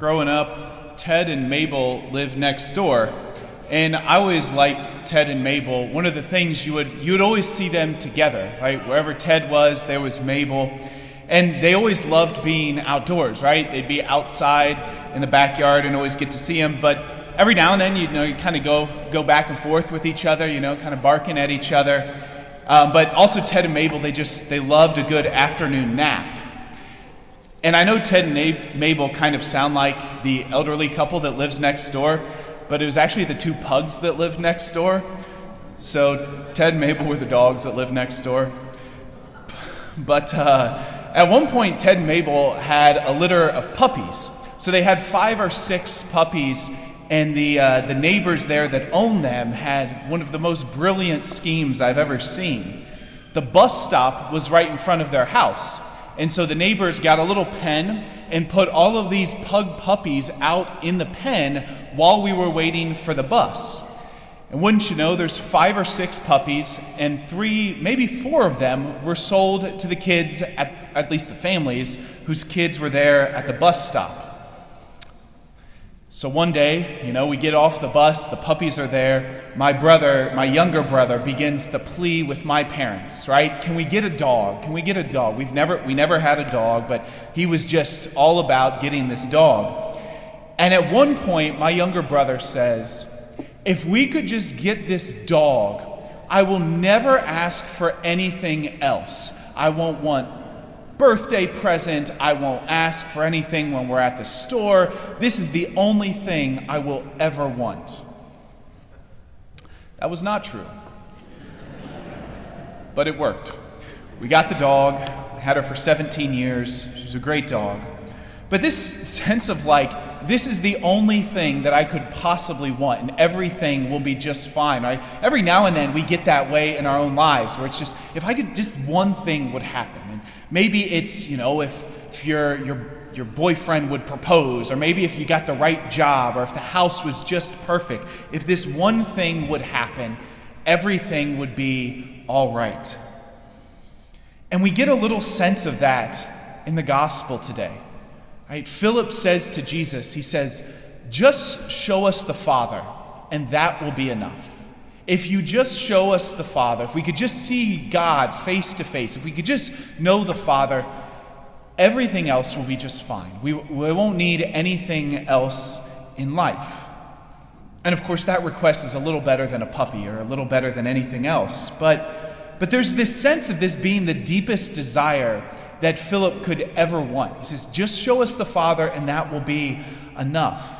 growing up, Ted and Mabel lived next door. And I always liked Ted and Mabel. One of the things you would you would always see them together, right? Wherever Ted was, there was Mabel. And they always loved being outdoors, right? They'd be outside in the backyard and always get to see them. But every now and then, you know, you kind of go go back and forth with each other, you know, kind of barking at each other. Um, but also Ted and Mabel, they just they loved a good afternoon nap. And I know Ted and Mabel kind of sound like the elderly couple that lives next door, but it was actually the two pugs that lived next door. So Ted and Mabel were the dogs that lived next door. But uh, at one point, Ted and Mabel had a litter of puppies. So they had five or six puppies, and the, uh, the neighbors there that owned them had one of the most brilliant schemes I've ever seen. The bus stop was right in front of their house. And so the neighbors got a little pen and put all of these pug puppies out in the pen while we were waiting for the bus. And wouldn't you know, there's five or six puppies, and three, maybe four of them were sold to the kids, at, at least the families, whose kids were there at the bus stop. So one day, you know, we get off the bus, the puppies are there. My brother, my younger brother, begins to plea with my parents, right? Can we get a dog? Can we get a dog? We've never, we never had a dog, but he was just all about getting this dog. And at one point, my younger brother says, If we could just get this dog, I will never ask for anything else. I won't want birthday present. I won't ask for anything when we're at the store. This is the only thing I will ever want. That was not true. But it worked. We got the dog, had her for 17 years. She was a great dog. But this sense of like, this is the only thing that I could possibly want, and everything will be just fine. Right? Every now and then we get that way in our own lives, where it's just, if I could, just one thing would happen. Maybe it's, you know, if, if your, your, your boyfriend would propose, or maybe if you got the right job, or if the house was just perfect. If this one thing would happen, everything would be all right. And we get a little sense of that in the gospel today. Right? Philip says to Jesus, he says, just show us the Father, and that will be enough. If you just show us the Father, if we could just see God face to face, if we could just know the Father, everything else will be just fine. We, we won't need anything else in life. And of course, that request is a little better than a puppy or a little better than anything else. But, but there's this sense of this being the deepest desire that Philip could ever want. He says, just show us the Father, and that will be enough.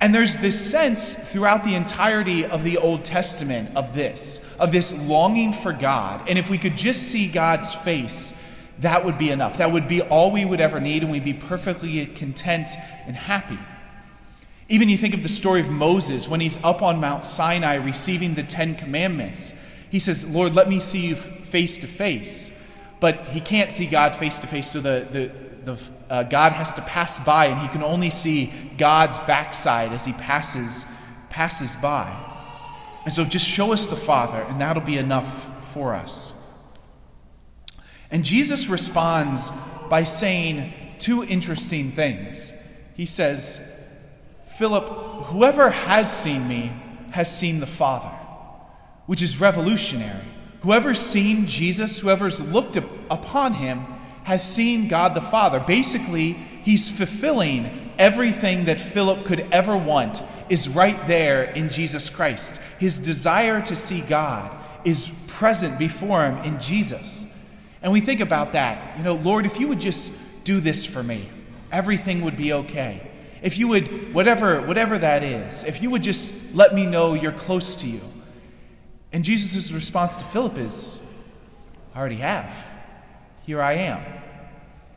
And there's this sense throughout the entirety of the Old Testament of this, of this longing for God. And if we could just see God's face, that would be enough. That would be all we would ever need, and we'd be perfectly content and happy. Even you think of the story of Moses when he's up on Mount Sinai receiving the Ten Commandments. He says, Lord, let me see you face to face but he can't see God face to face, so the, the, the uh, God has to pass by, and he can only see God's backside as he passes, passes by. And so just show us the Father, and that'll be enough for us. And Jesus responds by saying two interesting things. He says, Philip, whoever has seen me has seen the Father, which is revolutionary. Whoever's seen Jesus, whoever's looked upon him, has seen God the Father. Basically, he's fulfilling everything that Philip could ever want is right there in Jesus Christ. His desire to see God is present before him in Jesus. And we think about that. You know, Lord, if you would just do this for me, everything would be okay. If you would, whatever, whatever that is, if you would just let me know you're close to you, and Jesus' response to Philip is, I already have. Here I am.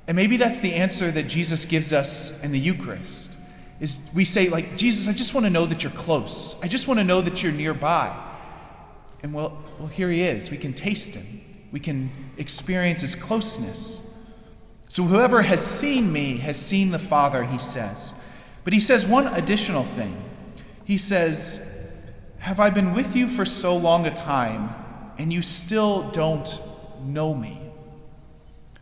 And maybe that's the answer that Jesus gives us in the Eucharist. Is we say, like, Jesus, I just want to know that you're close. I just want to know that you're nearby. And well, well, here he is. We can taste him. We can experience his closeness. So whoever has seen me has seen the Father, he says. But he says one additional thing. He says, have I been with you for so long a time, and you still don't know me?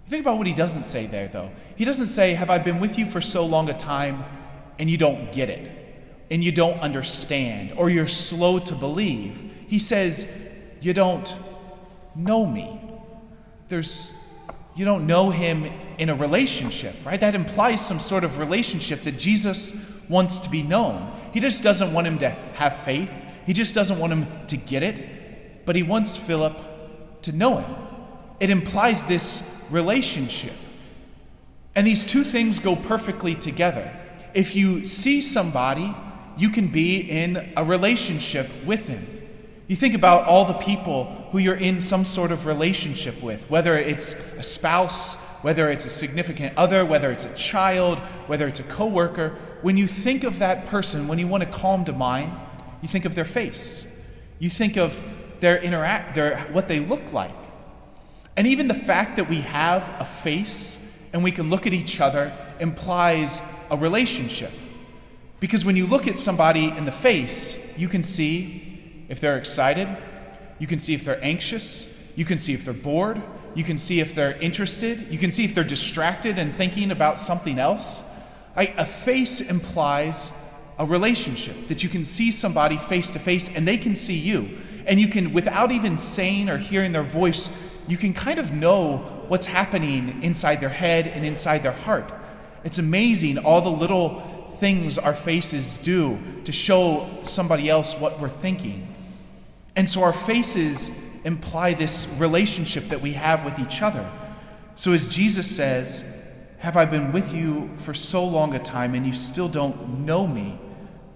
Think about what he doesn't say there, though. He doesn't say, Have I been with you for so long a time, and you don't get it, and you don't understand, or you're slow to believe. He says, You don't know me. There's, you don't know him in a relationship, right? That implies some sort of relationship that Jesus wants to be known. He just doesn't want him to have faith, he just doesn't want him to get it, but he wants Philip to know him. It implies this relationship. And these two things go perfectly together. If you see somebody, you can be in a relationship with them. You think about all the people who you're in some sort of relationship with, whether it's a spouse, whether it's a significant other, whether it's a child, whether it's a coworker. When you think of that person, when you want to calm to mind, you think of their face. You think of their interact, their what they look like. And even the fact that we have a face and we can look at each other implies a relationship. Because when you look at somebody in the face, you can see if they're excited, you can see if they're anxious, you can see if they're bored, you can see if they're interested, you can see if they're distracted and thinking about something else. a face implies a relationship, that you can see somebody face to face and they can see you. And you can, without even saying or hearing their voice, you can kind of know what's happening inside their head and inside their heart. It's amazing all the little things our faces do to show somebody else what we're thinking. And so our faces imply this relationship that we have with each other. So as Jesus says, Have I been with you for so long a time and you still don't know me?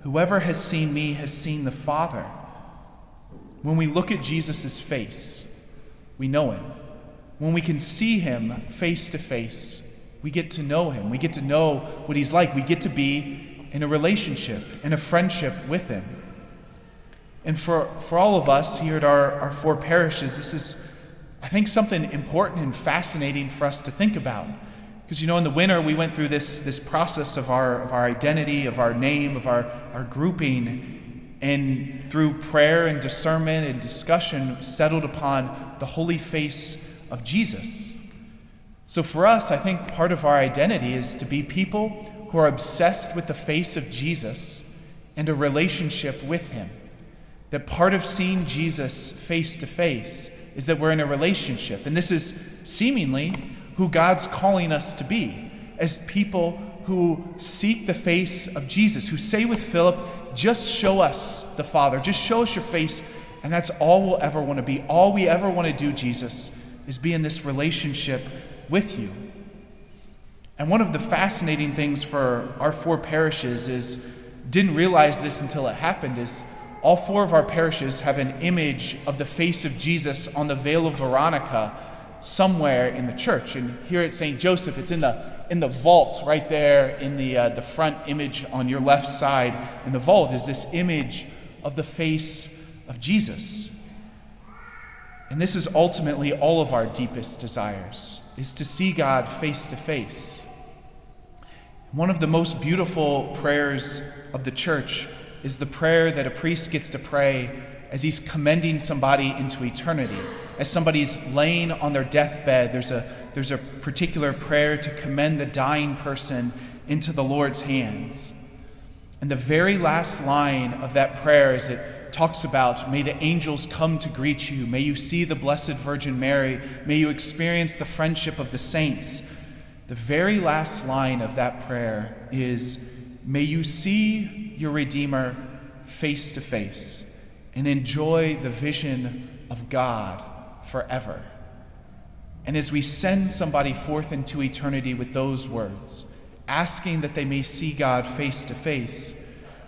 Whoever has seen me has seen the Father. When we look at Jesus' face, we know him. When we can see him face to face, we get to know him. We get to know what he's like. We get to be in a relationship, in a friendship with him. And for, for all of us here at our, our four parishes, this is, I think, something important and fascinating for us to think about. Because, you know, in the winter, we went through this, this process of our, of our identity, of our name, of our, our grouping, and through prayer and discernment and discussion, settled upon the holy face of Jesus. So, for us, I think part of our identity is to be people who are obsessed with the face of Jesus and a relationship with Him that part of seeing Jesus face to face is that we're in a relationship. And this is seemingly who God's calling us to be as people who seek the face of Jesus, who say with Philip, just show us the Father, just show us your face. And that's all we'll ever want to be. All we ever want to do, Jesus, is be in this relationship with you. And one of the fascinating things for our four parishes is, didn't realize this until it happened, is all four of our parishes have an image of the face of Jesus on the veil of Veronica somewhere in the church. And here at St. Joseph, it's in the, in the vault right there in the, uh, the front image on your left side. In the vault is this image of the face of Jesus. And this is ultimately all of our deepest desires, is to see God face to face. One of the most beautiful prayers of the church is the prayer that a priest gets to pray as he's commending somebody into eternity. As somebody's laying on their deathbed, there's a, there's a particular prayer to commend the dying person into the Lord's hands. And the very last line of that prayer is it talks about may the angels come to greet you, may you see the Blessed Virgin Mary, may you experience the friendship of the saints. The very last line of that prayer is may you see your Redeemer face to face and enjoy the vision of God forever. And as we send somebody forth into eternity with those words, asking that they may see God face to face,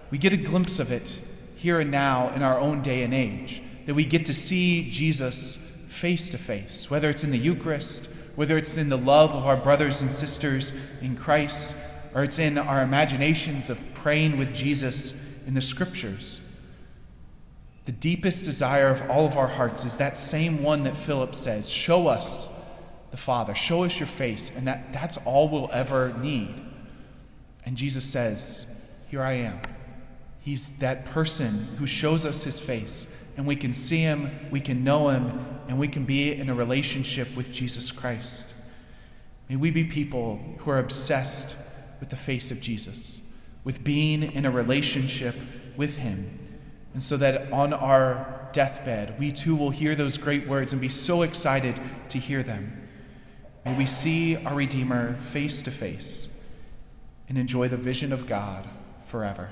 we get a glimpse of it here and now in our own day and age. That we get to see Jesus face to face, whether it's in the Eucharist, whether it's in the love of our brothers and sisters in Christ, or it's in our imaginations of praying with Jesus in the scriptures. The deepest desire of all of our hearts is that same one that Philip says Show us the Father, show us your face, and that, that's all we'll ever need. And Jesus says, Here I am. He's that person who shows us his face, and we can see him, we can know him, and we can be in a relationship with Jesus Christ. May we be people who are obsessed with the face of Jesus. with being in a relationship with Him. And so that on our deathbed, we too will hear those great words and be so excited to hear them. May we see our Redeemer face to face and enjoy the vision of God forever.